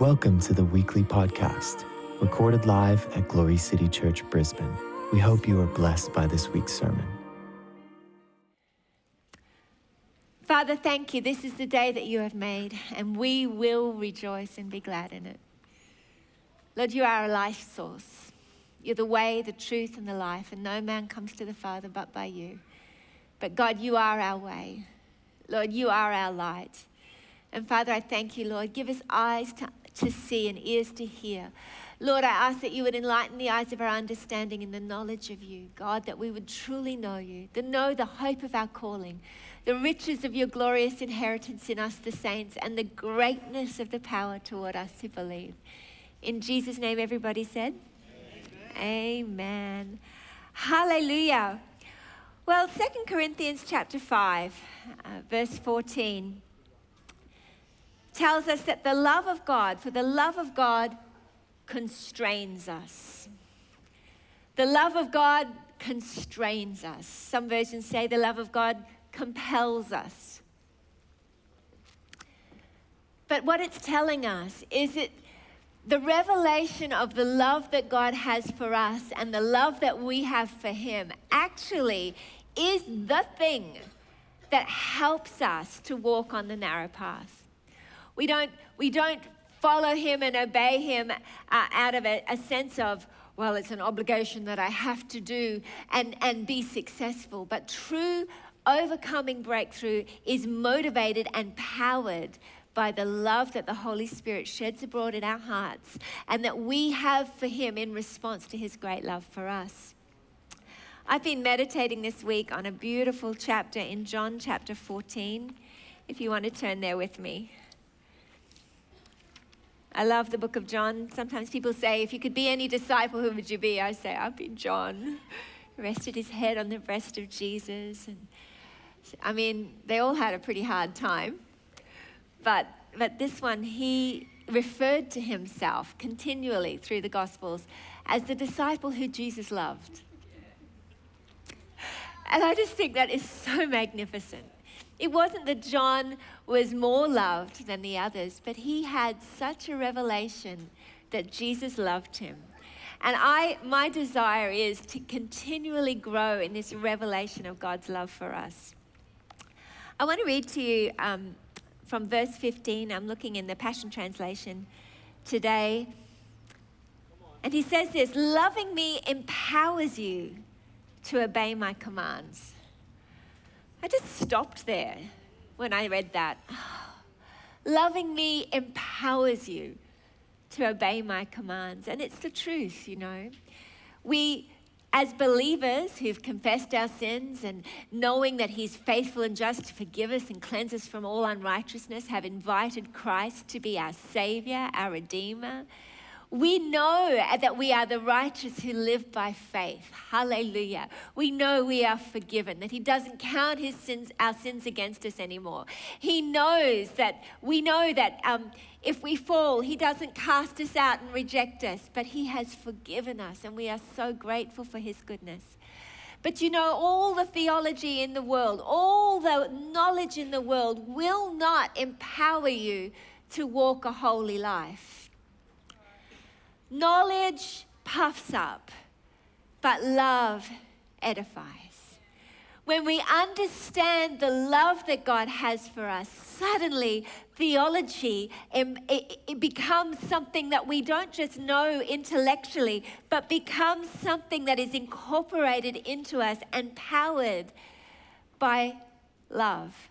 Welcome to the weekly podcast, recorded live at Glory City Church, Brisbane. We hope you are blessed by this week's sermon. Father, thank you. This is the day that you have made, and we will rejoice and be glad in it. Lord, you are a life source. You're the way, the truth, and the life, and no man comes to the Father but by you. But God, you are our way. Lord, you are our light. And Father, I thank you, Lord. Give us eyes to, to see and ears to hear. Lord, I ask that you would enlighten the eyes of our understanding in the knowledge of you, God, that we would truly know you, to know the hope of our calling, the riches of your glorious inheritance in us, the saints, and the greatness of the power toward us who believe. In Jesus' name, everybody said, Amen. Amen. Hallelujah. Well, 2 Corinthians chapter 5, uh, verse 14 tells us that the love of God, for the love of God constrains us. The love of God constrains us. Some versions say the love of God compels us. But what it's telling us is that the revelation of the love that God has for us and the love that we have for Him actually is the thing that helps us to walk on the narrow path. We don't, we don't follow him and obey him uh, out of a, a sense of, well, it's an obligation that I have to do and, and be successful. But true overcoming breakthrough is motivated and powered by the love that the Holy Spirit sheds abroad in our hearts and that we have for Him in response to His great love for us. I've been meditating this week on a beautiful chapter in John chapter 14. If you want to turn there with me. I love the book of John. Sometimes people say, if you could be any disciple, who would you be? I say, I'd be John. Rested his head on the breast of Jesus. And I mean, they all had a pretty hard time. But, but this one, he referred to himself continually through the Gospels as the disciple who Jesus loved. And I just think that is so magnificent. It wasn't that John was more loved than the others, but he had such a revelation that Jesus loved him. And I, my desire is to continually grow in this revelation of God's love for us. I want to read to you um, from verse 15. I'm looking in the Passion Translation today. And he says this loving me empowers you to obey my commands. I just stopped there when I read that. Loving me empowers you to obey my commands. And it's the truth, you know. We, as believers who've confessed our sins and knowing that He's faithful and just to forgive us and cleanse us from all unrighteousness, have invited Christ to be our Savior, our Redeemer we know that we are the righteous who live by faith. Hallelujah. We know we are forgiven, that He doesn't count His sins, our sins against us anymore. He knows that we know that um, if we fall, He doesn't cast us out and reject us, but He has forgiven us, and we are so grateful for His goodness. But you know, all the theology in the world, all the knowledge in the world will not empower you to walk a holy life. Knowledge puffs up, but love edifies. When we understand the love that God has for us, suddenly theology it becomes something that we don't just know intellectually, but becomes something that is incorporated into us and powered by love.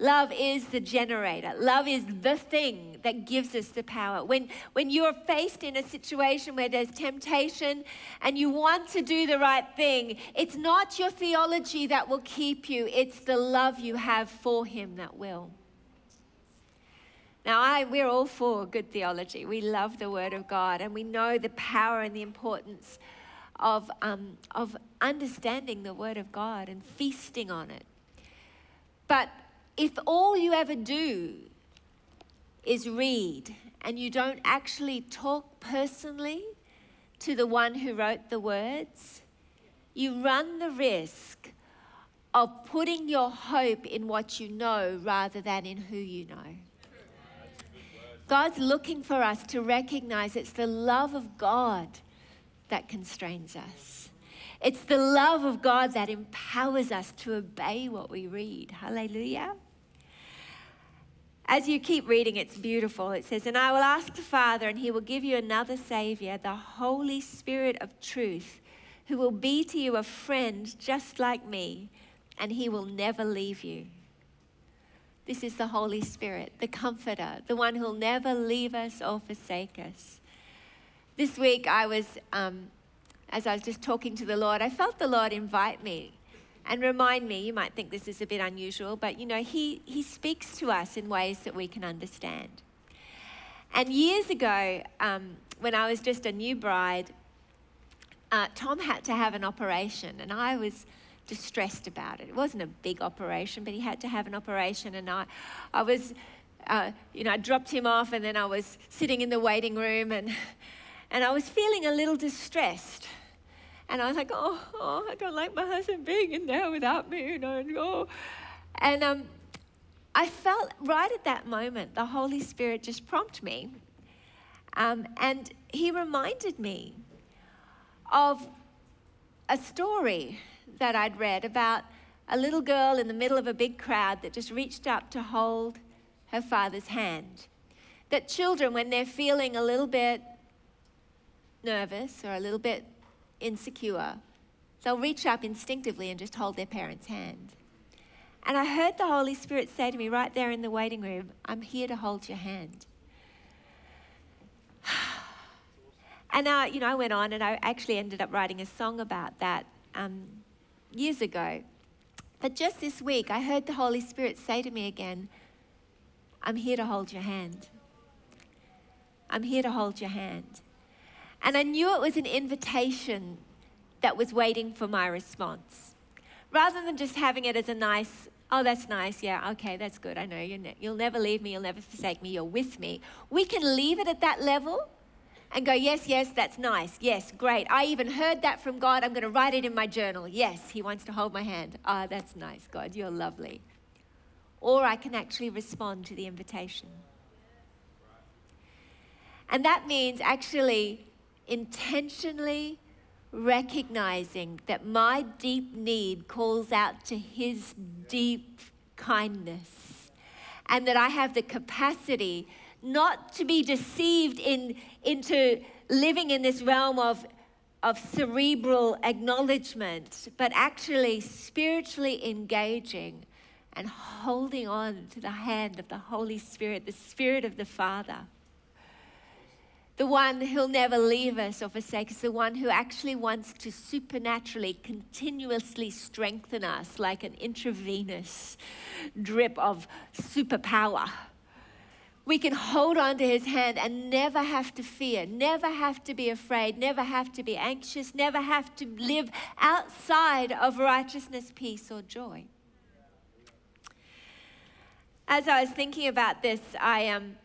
Love is the generator. Love is the thing that gives us the power. When, when you're faced in a situation where there's temptation and you want to do the right thing, it's not your theology that will keep you, it's the love you have for Him that will. Now, I, we're all for good theology. We love the Word of God and we know the power and the importance of, um, of understanding the Word of God and feasting on it. But if all you ever do is read and you don't actually talk personally to the one who wrote the words, you run the risk of putting your hope in what you know rather than in who you know. God's looking for us to recognize it's the love of God that constrains us. It's the love of God that empowers us to obey what we read. Hallelujah. As you keep reading, it's beautiful. It says, And I will ask the Father, and he will give you another Savior, the Holy Spirit of truth, who will be to you a friend just like me, and he will never leave you. This is the Holy Spirit, the Comforter, the one who'll never leave us or forsake us. This week, I was um, as I was just talking to the Lord, I felt the Lord invite me and remind me. You might think this is a bit unusual, but you know, He, he speaks to us in ways that we can understand. And years ago, um, when I was just a new bride, uh, Tom had to have an operation, and I was distressed about it. It wasn't a big operation, but he had to have an operation, and I, I was, uh, you know, I dropped him off, and then I was sitting in the waiting room, and and I was feeling a little distressed. And I was like, oh, oh, I don't like my husband being in there without me, you know. And, oh. and um, I felt right at that moment, the Holy Spirit just prompted me. Um, and he reminded me of a story that I'd read about a little girl in the middle of a big crowd that just reached up to hold her father's hand. That children, when they're feeling a little bit nervous or a little bit insecure, they'll reach up instinctively and just hold their parent's hand. And I heard the Holy Spirit say to me right there in the waiting room, I'm here to hold your hand. And, uh, you know, I went on and I actually ended up writing a song about that um, years ago. But just this week, I heard the Holy Spirit say to me again, I'm here to hold your hand. I'm here to hold your hand. And I knew it was an invitation that was waiting for my response. Rather than just having it as a nice, oh, that's nice, yeah, okay, that's good, I know, ne- you'll never leave me, you'll never forsake me, you're with me. We can leave it at that level and go, yes, yes, that's nice, yes, great. I even heard that from God, I'm going to write it in my journal. Yes, He wants to hold my hand. Ah, oh, that's nice, God, you're lovely. Or I can actually respond to the invitation. And that means actually intentionally recognizing that my deep need calls out to His deep kindness, and that I have the capacity not to be deceived in, into living in this realm of, of cerebral acknowledgement, but actually spiritually engaging and holding on to the hand of the Holy Spirit, the Spirit of the Father the one who'll never leave us or forsake us, the one who actually wants to supernaturally, continuously strengthen us like an intravenous drip of superpower. We can hold on to his hand and never have to fear, never have to be afraid, never have to be anxious, never have to live outside of righteousness, peace, or joy. As I was thinking about this, I um,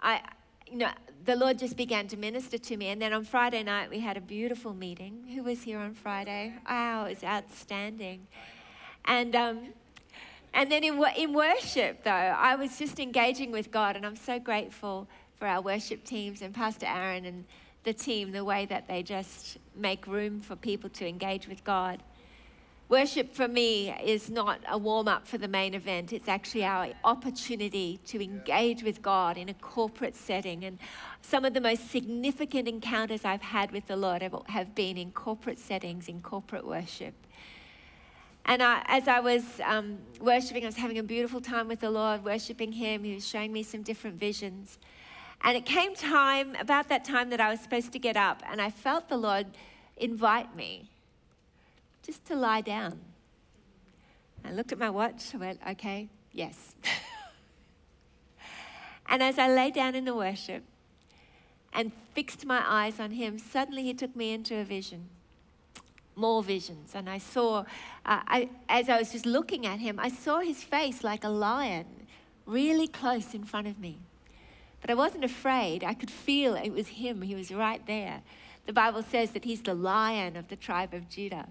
I you know the Lord just began to minister to me. And then on Friday night, we had a beautiful meeting. Who was here on Friday? Wow, it was outstanding. And, um, and then in, in worship, though, I was just engaging with God. And I'm so grateful for our worship teams and Pastor Aaron and the team, the way that they just make room for people to engage with God. Worship for me is not a warm up for the main event. It's actually our opportunity to engage with God in a corporate setting. And some of the most significant encounters I've had with the Lord have been in corporate settings, in corporate worship. And I, as I was um, worshiping, I was having a beautiful time with the Lord, worshiping Him. He was showing me some different visions. And it came time, about that time, that I was supposed to get up, and I felt the Lord invite me just to lie down. I looked at my watch, I went, okay, yes. and as I lay down in the worship and fixed my eyes on him, suddenly he took me into a vision. More visions. And I saw, uh, I, as I was just looking at him, I saw his face like a lion, really close in front of me. But I wasn't afraid. I could feel it was him. He was right there. The Bible says that he's the lion of the tribe of Judah.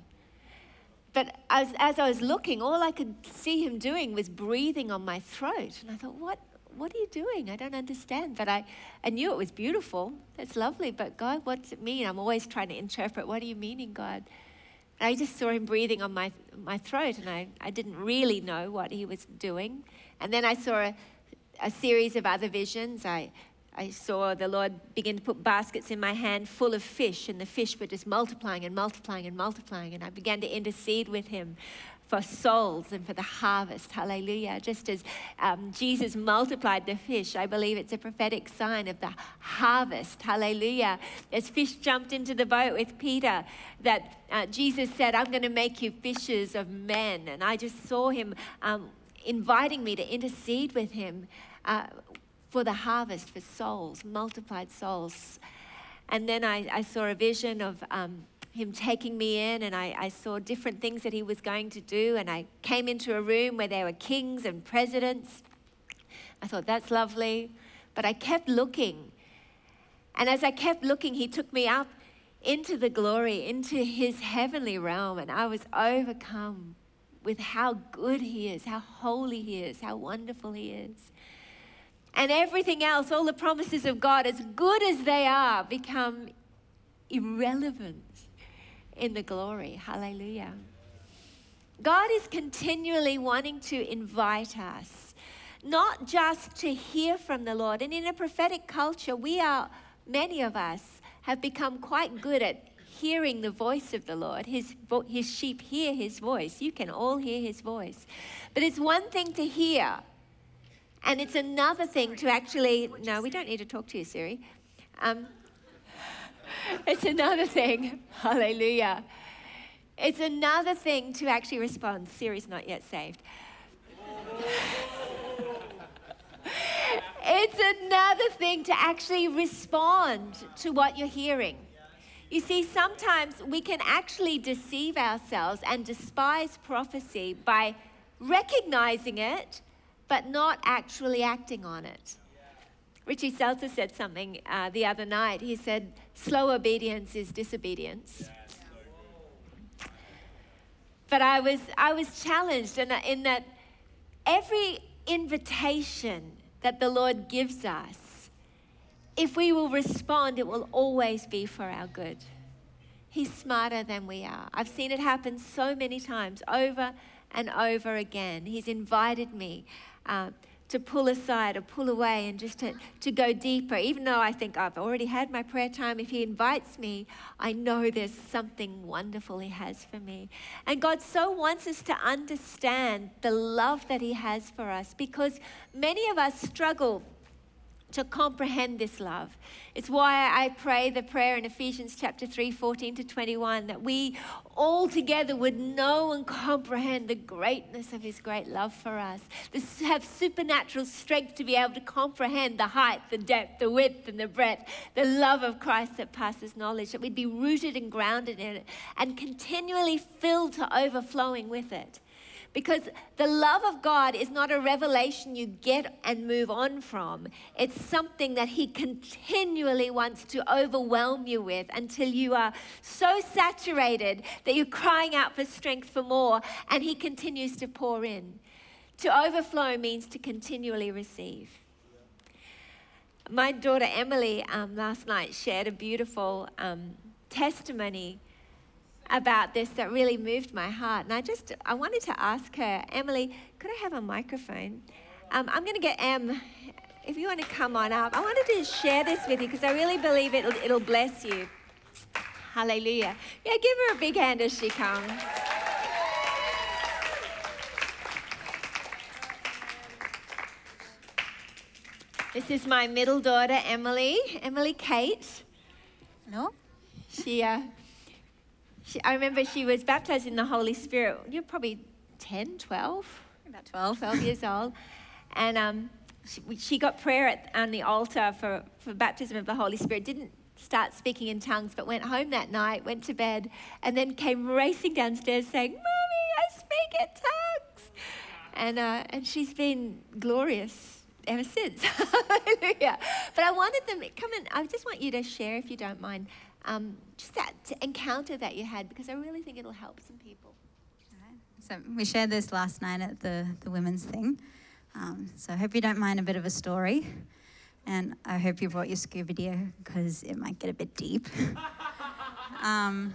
But as, as I was looking, all I could see him doing was breathing on my throat. And I thought, what, what are you doing? I don't understand. But I, I knew it was beautiful. It's lovely. But God, what's it mean? I'm always trying to interpret. What are you meaning, God? And I just saw him breathing on my, my throat, and I, I didn't really know what he was doing. And then I saw a, a series of other visions. I, I saw the Lord begin to put baskets in my hand full of fish, and the fish were just multiplying and multiplying and multiplying. And I began to intercede with him for souls and for the harvest. Hallelujah. Just as um, Jesus multiplied the fish, I believe it's a prophetic sign of the harvest. Hallelujah. As fish jumped into the boat with Peter, that uh, Jesus said, I'm going to make you fishers of men. And I just saw him um, inviting me to intercede with him. Uh, for the harvest, for souls, multiplied souls. And then I, I saw a vision of um, him taking me in, and I, I saw different things that he was going to do. And I came into a room where there were kings and presidents. I thought, that's lovely. But I kept looking. And as I kept looking, he took me up into the glory, into his heavenly realm, and I was overcome with how good he is, how holy he is, how wonderful he is and everything else, all the promises of God, as good as they are, become irrelevant in the glory. Hallelujah. God is continually wanting to invite us, not just to hear from the Lord. And in a prophetic culture, we are, many of us, have become quite good at hearing the voice of the Lord. His, his sheep hear his voice. You can all hear his voice. But it's one thing to hear, and it's another thing to actually, no, we don't need to talk to you, Siri. Um, it's another thing, hallelujah. It's another thing to actually respond. Siri's not yet saved. it's another thing to actually respond to what you're hearing. You see, sometimes we can actually deceive ourselves and despise prophecy by recognizing it but not actually acting on it. Richie Seltzer said something uh, the other night. He said, Slow obedience is disobedience. But I was, I was challenged in, in that every invitation that the Lord gives us, if we will respond, it will always be for our good. He's smarter than we are. I've seen it happen so many times over and over again. He's invited me uh, to pull aside or pull away and just to, to go deeper. Even though I think I've already had my prayer time, if He invites me, I know there's something wonderful He has for me. And God so wants us to understand the love that He has for us because many of us struggle to comprehend this love. It's why I pray the prayer in Ephesians chapter 3, 14 to 21, that we all together would know and comprehend the greatness of his great love for us. This have supernatural strength to be able to comprehend the height, the depth, the width, and the breadth, the love of Christ that passes knowledge, that we'd be rooted and grounded in it and continually filled to overflowing with it. Because the love of God is not a revelation you get and move on from. It's something that He continually wants to overwhelm you with until you are so saturated that you're crying out for strength for more, and He continues to pour in. To overflow means to continually receive. My daughter Emily um, last night shared a beautiful um, testimony about this that really moved my heart. And I just, I wanted to ask her, Emily, could I have a microphone? Um, I'm going to get Em, if you want to come on up. I wanted to share this with you because I really believe it'll, it'll bless you. Hallelujah. Yeah, give her a big hand as she comes. This is my middle daughter, Emily, Emily Kate. Hello. She uh, she, I remember she was baptized in the Holy Spirit. You're probably 10, 12? About 12. 12 years old. And um, she, she, got prayer at, on the altar for, for baptism of the Holy Spirit. Didn't start speaking in tongues, but went home that night, went to bed, and then came racing downstairs saying, Mommy, I speak in tongues. And, uh, and she's been glorious ever since. Hallelujah. But I wanted them, come and I just want you to share, if you don't mind, um, just that encounter that you had because I really think it'll help some people. So we shared this last night at the, the women's thing. Um, so I hope you don't mind a bit of a story. And I hope you brought your scuba gear because it might get a bit deep. um,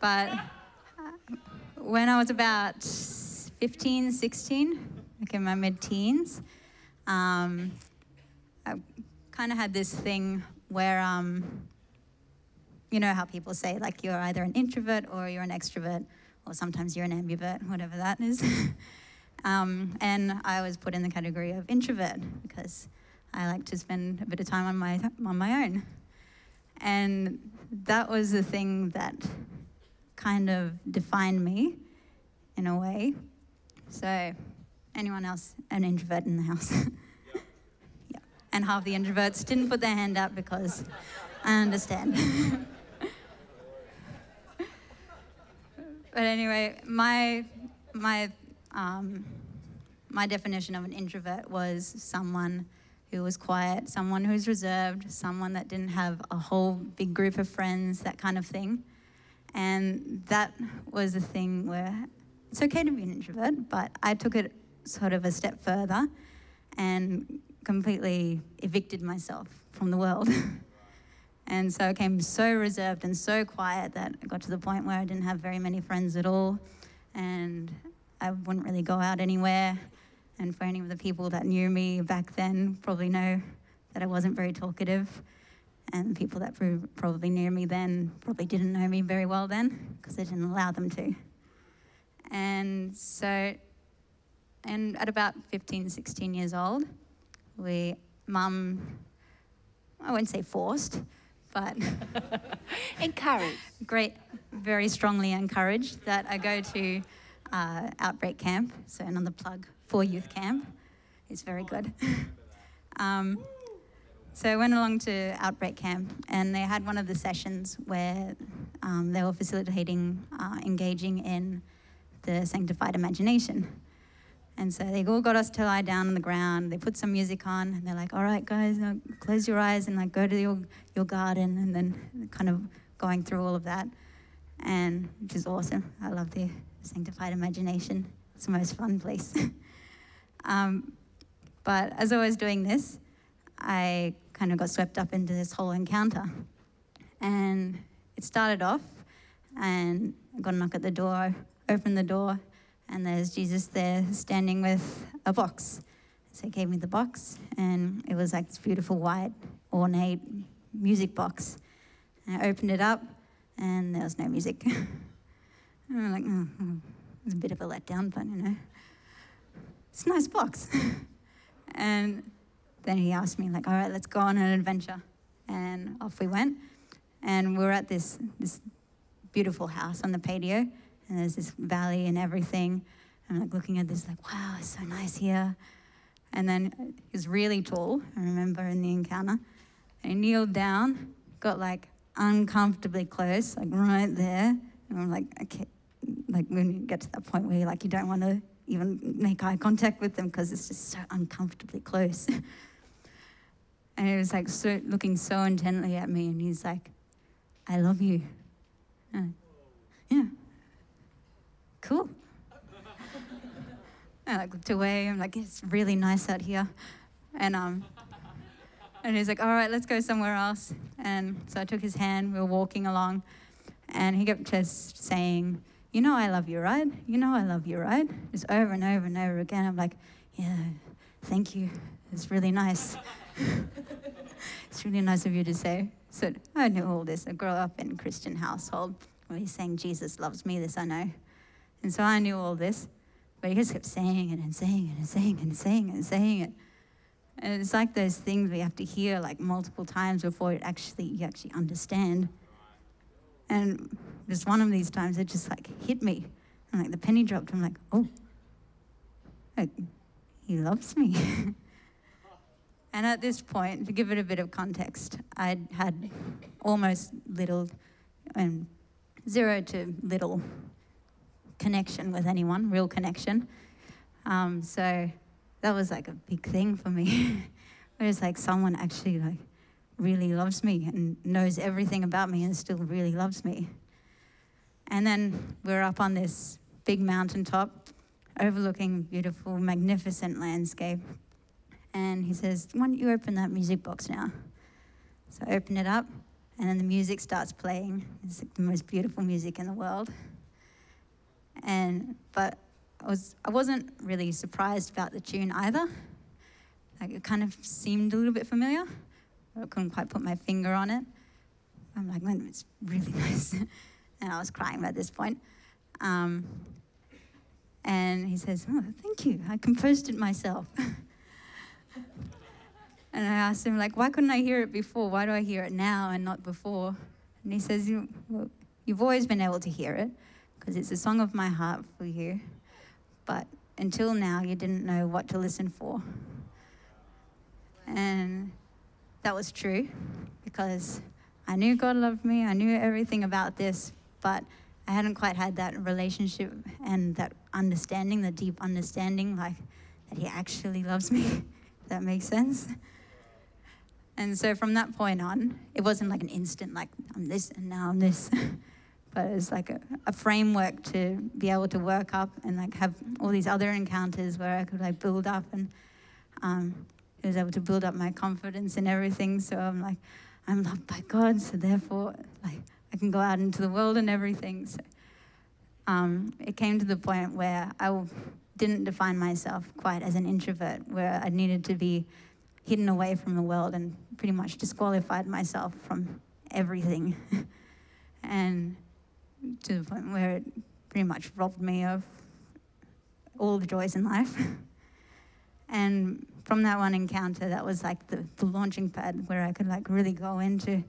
but uh, when I was about 15, 16, like in my mid teens, um, I kind of had this thing where, um, you know, how people say, like, you're either an introvert or you're an extrovert, or sometimes you're an ambivert, whatever that is. um, and I was put in the category of introvert because I like to spend a bit of time on my, on my own. And that was the thing that kind of defined me in a way. So, anyone else an introvert in the house? yeah. And half the introverts didn't put their hand up because I understand. but anyway, my my um, my definition of an introvert was someone who was quiet, someone who's reserved, someone that didn't have a whole big group of friends, that kind of thing. And that was the thing where it's okay to be an introvert, but I took it sort of a step further and completely evicted myself from the world. and so I became so reserved and so quiet that I got to the point where I didn't have very many friends at all. And I wouldn't really go out anywhere. And for any of the people that knew me back then, probably know that I wasn't very talkative. And people that probably knew me then probably didn't know me very well then because I didn't allow them to. And so, and at about 15, 16 years old, we, mum, I won't say forced, but encouraged. Great, very strongly encouraged that I go to uh, Outbreak Camp, so another plug for youth camp. It's very good. um, so I went along to Outbreak Camp, and they had one of the sessions where um, they were facilitating uh, engaging in the sanctified imagination. And so they all got us to lie down on the ground. They put some music on, and they're like, "All right, guys, close your eyes and like go to your your garden." And then kind of going through all of that, and which is awesome. I love the sanctified imagination. It's the most fun place. um, but as I was doing this, I kind of got swept up into this whole encounter. And it started off, and I got a knock at the door, opened the door, and there's Jesus there standing with a box. So he gave me the box, and it was like this beautiful white, ornate music box. And I opened it up, and there was no music. and I'm like, oh, it's a bit of a letdown, but you know, it's a nice box. and then he asked me, like, all right, let's go on an adventure. And off we went. And we are at this, this beautiful house on the patio, and there's this valley and everything. I'm like looking at this, like, wow, it's so nice here. And then he was really tall, I remember in the encounter. And he kneeled down, got like uncomfortably close, like right there. And I'm like, okay, like when you get to that point where you're like, you don't want to even make eye contact with them because it's just so uncomfortably close. And he was like so, looking so intently at me, and he's like, I love you. And, yeah. Cool. I like looked away. I'm like, it's really nice out here. And um, and he's like, all right, let's go somewhere else. And so I took his hand. We were walking along, and he kept just saying, you know, I love you, right? You know, I love you, right? Just over and over and over again. I'm like, yeah, thank you. It's really nice. it's really nice of you to say. So I knew all this. I grew up in a Christian household where he's saying, Jesus loves me, this I know. And so I knew all this. But he just kept saying it and saying it and saying it and saying it and saying it. And it's like those things we have to hear like multiple times before it actually you actually understand. And just one of these times it just like hit me. And like the penny dropped. I'm like, oh, like, he loves me. And at this point, to give it a bit of context, I'd had almost little, um, zero to little connection with anyone, real connection. Um, so that was like a big thing for me. it was like someone actually like really loves me and knows everything about me and still really loves me. And then we we're up on this big mountaintop overlooking beautiful, magnificent landscape. And he says, Why don't you open that music box now? So I open it up, and then the music starts playing. It's like the most beautiful music in the world. And but I was I wasn't really surprised about the tune either. Like it kind of seemed a little bit familiar. I couldn't quite put my finger on it. I'm like, man, it's really nice. and I was crying at this point. Um, and he says, oh, thank you. I composed it myself. and I asked him, like, why couldn't I hear it before? Why do I hear it now and not before? And he says, you, well, you've always been able to hear it because it's a song of my heart for you. But until now, you didn't know what to listen for. And that was true because I knew God loved me, I knew everything about this, but I hadn't quite had that relationship and that understanding, the deep understanding, like that He actually loves me, that makes sense. And so from that point on, it wasn't like an instant, like I'm this and now I'm this. but it was like a, a, framework to be able to work up and like have all these other encounters where I could like build up and um, was able to build up my confidence and everything. So I'm like, I'm loved by God, so therefore like I can go out into the world and everything. So um, it came to the point where I didn't define myself quite as an introvert, where I needed to be hidden away from the world and pretty much disqualified myself from everything. and to the point where it pretty much robbed me of all the joys in life. and from that one encounter, that was like the, the launching pad where I could like really go into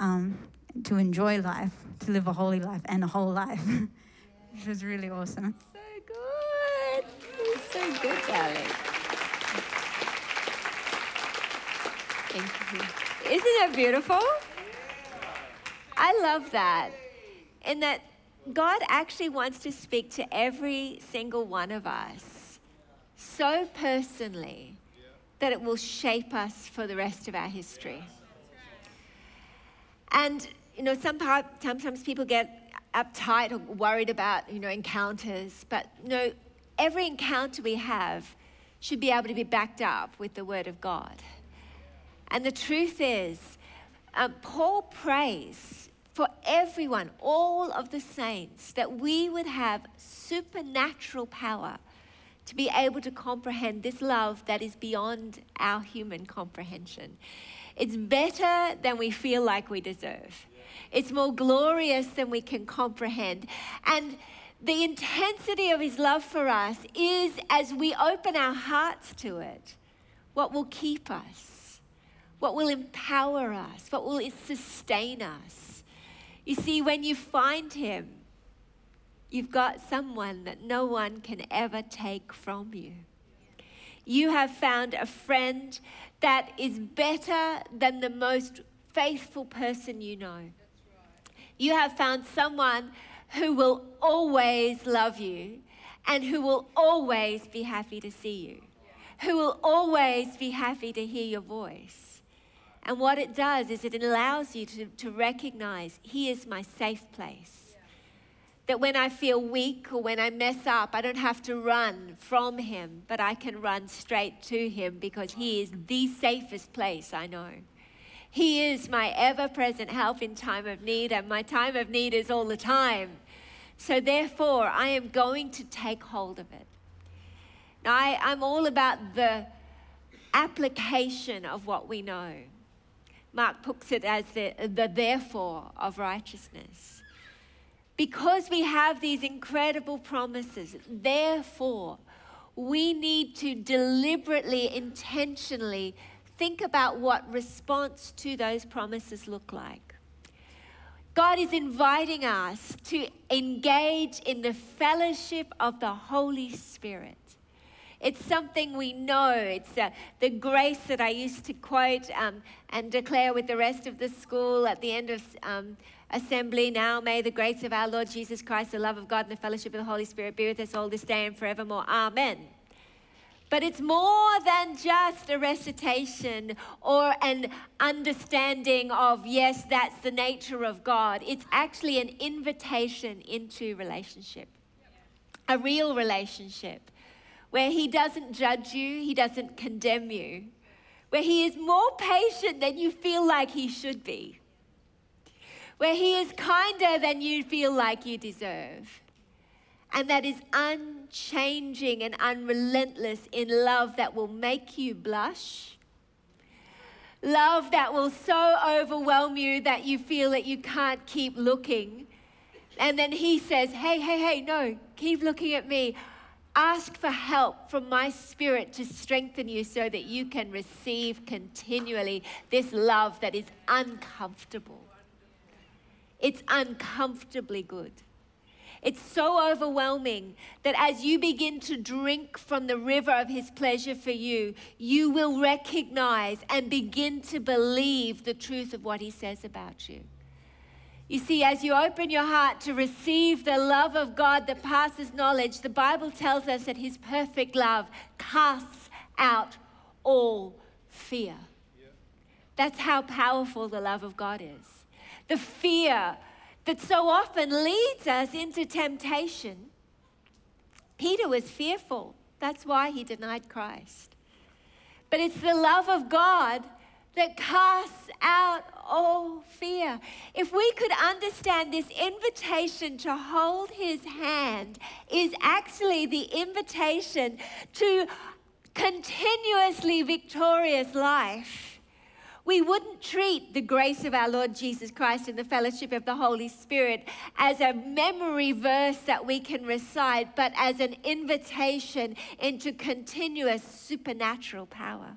um, to enjoy life, to live a holy life and a whole life, which was really awesome. So good. So good, darling. Thank you. Isn't that beautiful? I love that in that God actually wants to speak to every single one of us so personally that it will shape us for the rest of our history. And, you know, sometimes, people get uptight or worried about, you know, encounters, but, you know, every encounter we have should be able to be backed up with the Word of God. And the truth is, um, Paul prays for everyone, all of the saints, that we would have supernatural power to be able to comprehend this love that is beyond our human comprehension. It's better than we feel like we deserve. It's more glorious than we can comprehend. And the intensity of his love for us is as we open our hearts to it, what will keep us, what will empower us, what will sustain us. You see, when you find him, you've got someone that no one can ever take from you. You have found a friend that is better than the most faithful person you know. You have found someone who will always love you and who will always be happy to see you, who will always be happy to hear your voice. And what it does is it allows you to, to recognize He is my safe place. That when I feel weak or when I mess up, I don't have to run from Him, but I can run straight to Him because He is the safest place I know. He is my ever present help in time of need, and my time of need is all the time. So, therefore, I am going to take hold of it. Now, I, I'm all about the application of what we know. Mark puts it as the, the therefore of righteousness. Because we have these incredible promises, therefore, we need to deliberately, intentionally think about what response to those promises look like. God is inviting us to engage in the fellowship of the Holy Spirit. It's something we know. It's uh, the grace that I used to quote um, and declare with the rest of the school at the end of um, assembly. Now may the grace of our Lord Jesus Christ, the love of God, and the fellowship of the Holy Spirit be with us all this day and forevermore. Amen. But it's more than just a recitation or an understanding of, yes, that's the nature of God. It's actually an invitation into relationship. a real relationship where He doesn't judge you, He doesn't condemn you, where He is more patient than you feel like He should be, where He is kinder than you feel like you deserve, and that is unchanging and unrelentless in love that will make you blush. Love that will so overwhelm you that you feel that you can't keep looking. And then he says, Hey, hey, hey, no, keep looking at me. Ask for help from my spirit to strengthen you so that you can receive continually this love that is uncomfortable. It's uncomfortably good. It's so overwhelming that as you begin to drink from the river of His pleasure for you, you will recognize and begin to believe the truth of what He says about you. You see, as you open your heart to receive the love of God that passes knowledge, the Bible tells us that His perfect love casts out all fear. That's how powerful the love of God is. The fear that so often leads us into temptation. Peter was fearful. That's why he denied Christ. But it's the love of God that casts out all fear. If we could understand this invitation to hold his hand is actually the invitation to continuously victorious life we wouldn't treat the grace of our Lord Jesus Christ and the fellowship of the Holy Spirit as a memory verse that we can recite, but as an invitation into continuous supernatural power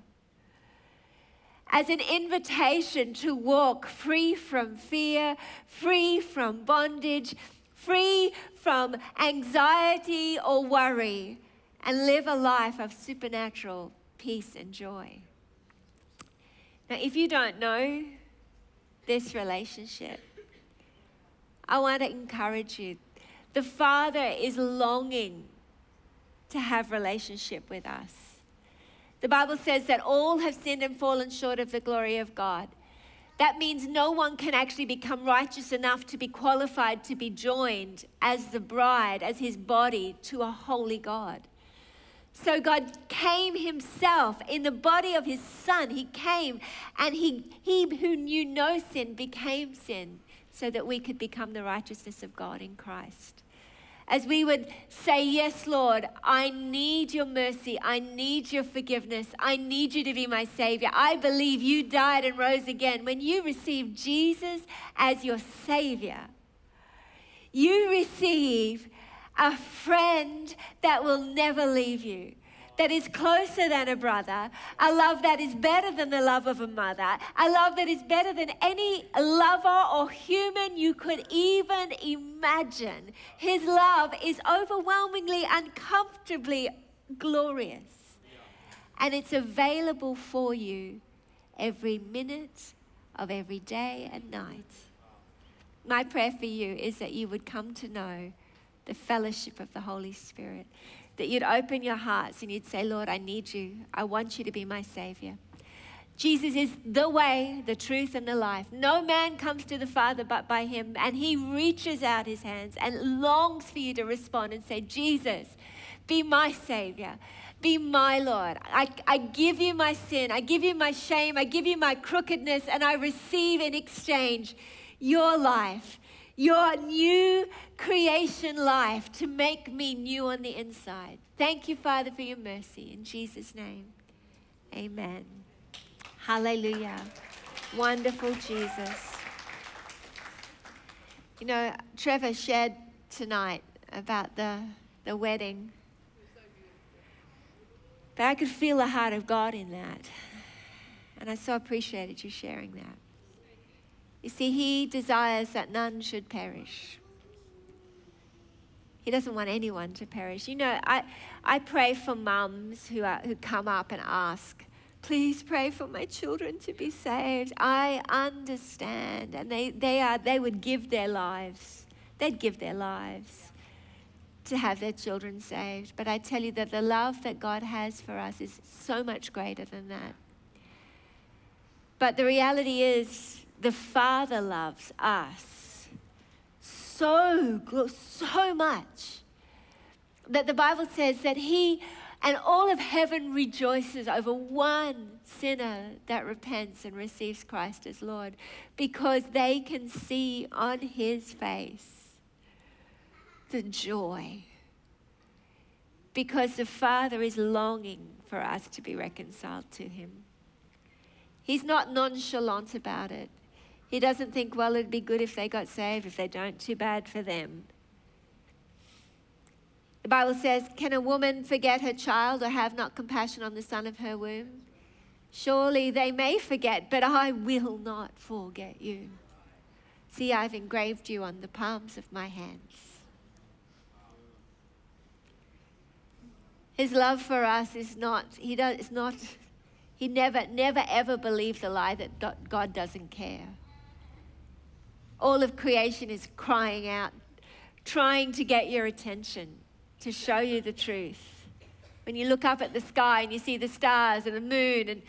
as an invitation to walk free from fear, free from bondage, free from anxiety or worry, and live a life of supernatural peace and joy. Now, if you don't know this relationship, I want to encourage you. The Father is longing to have relationship with us. The Bible says that all have sinned and fallen short of the glory of God. That means no one can actually become righteous enough to be qualified to be joined as the bride, as his body, to a holy God. So God came himself in the body of his son. He came and he, he who knew no sin became sin so that we could become the righteousness of God in Christ as we would say, Yes, Lord, I need your mercy. I need your forgiveness. I need you to be my Savior. I believe you died and rose again. When you receive Jesus as your Savior, you receive a friend that will never leave you that is closer than a brother, a love that is better than the love of a mother, a love that is better than any lover or human you could even imagine. His love is overwhelmingly, uncomfortably glorious. And it's available for you every minute of every day and night. My prayer for you is that you would come to know the fellowship of the Holy Spirit that you'd open your hearts and you'd say, Lord, I need you. I want you to be my Savior. Jesus is the way, the truth, and the life. No man comes to the Father but by him. And he reaches out his hands and longs for you to respond and say, Jesus, be my Savior. Be my Lord. I, I give you my sin. I give you my shame. I give you my crookedness. And I receive in exchange your life your new creation life to make me new on the inside. Thank you, Father, for your mercy. In Jesus' name, amen. Hallelujah. Wonderful Jesus. You know, Trevor shared tonight about the, the wedding. But I could feel the heart of God in that. And I so appreciated you sharing that. You see, He desires that none should perish. He doesn't want anyone to perish. You know, I, I pray for mums who, are, who come up and ask, please pray for my children to be saved. I understand. And they, they, are, they would give their lives. They'd give their lives to have their children saved. But I tell you that the love that God has for us is so much greater than that. But the reality is, the Father loves us so, so much. that the Bible says that he and all of heaven rejoices over one sinner that repents and receives Christ as Lord because they can see on his face the joy. Because the Father is longing for us to be reconciled to him. He's not nonchalant about it. He doesn't think, well, it'd be good if they got saved. If they don't, too bad for them. The Bible says, Can a woman forget her child or have not compassion on the son of her womb? Surely they may forget, but I will not forget you. See, I've engraved you on the palms of my hands. His love for us is not, he does, is not, he never, never ever believed the lie that God doesn't care. All of creation is crying out, trying to get your attention to show you the truth. When you look up at the sky and you see the stars and the moon, and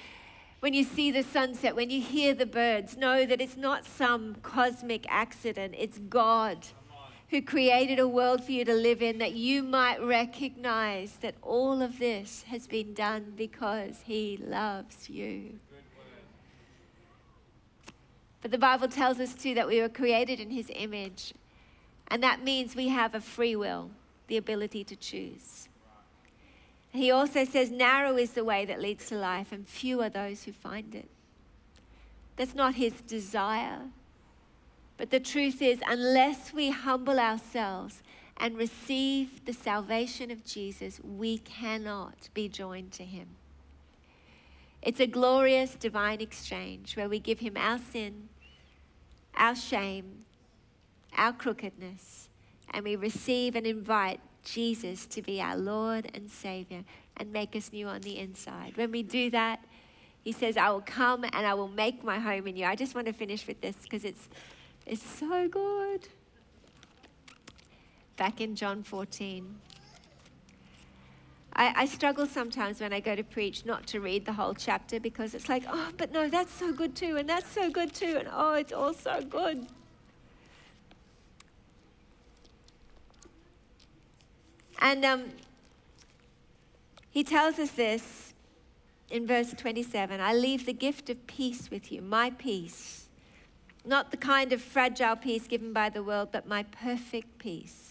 when you see the sunset, when you hear the birds, know that it's not some cosmic accident, it's God who created a world for you to live in that you might recognize that all of this has been done because He loves you. But the Bible tells us too that we were created in His image, and that means we have a free will the ability to choose. He also says, Narrow is the way that leads to life, and few are those who find it. That's not his desire. But the truth is, unless we humble ourselves and receive the salvation of Jesus, we cannot be joined to him. It's a glorious divine exchange where we give him our sin, our shame, our crookedness, and we receive and invite Jesus to be our Lord and Savior and make us new on the inside. When we do that, he says, I will come and I will make my home in you. I just want to finish with this because it's, it's so good. Back in John 14. I, I struggle sometimes when I go to preach not to read the whole chapter because it's like, oh, but no, that's so good too, and that's so good too, and oh, it's all so good. And um, he tells us this in verse 27 I leave the gift of peace with you, my peace. Not the kind of fragile peace given by the world, but my perfect peace.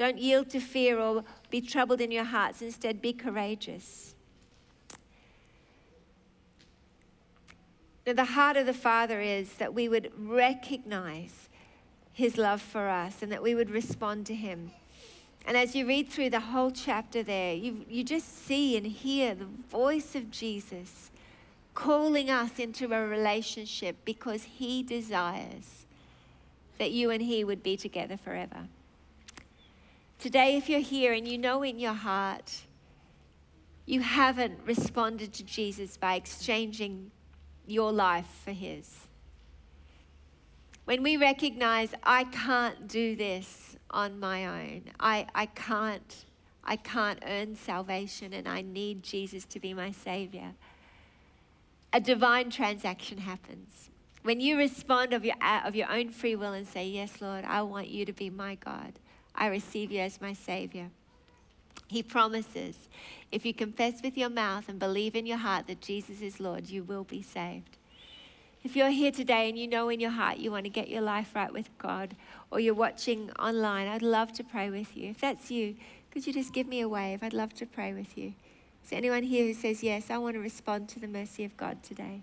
Don't yield to fear or be troubled in your hearts. Instead, be courageous. Now, the heart of the Father is that we would recognize his love for us and that we would respond to him. And as you read through the whole chapter there, you, you just see and hear the voice of Jesus calling us into a relationship because he desires that you and he would be together forever. Today, if you're here and you know in your heart you haven't responded to Jesus by exchanging your life for his, when we recognize, I can't do this on my own, I, I can't. I can't earn salvation and I need Jesus to be my Savior. A divine transaction happens. When you respond of your, of your own free will and say, Yes, Lord, I want you to be my God, I receive you as my Savior. He promises if you confess with your mouth and believe in your heart that Jesus is Lord, you will be saved. If you're here today and you know in your heart you want to get your life right with God, or you're watching online, I'd love to pray with you. If that's you, could you just give me a wave? I'd love to pray with you. Is there anyone here who says, Yes, I want to respond to the mercy of God today?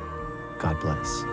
God bless.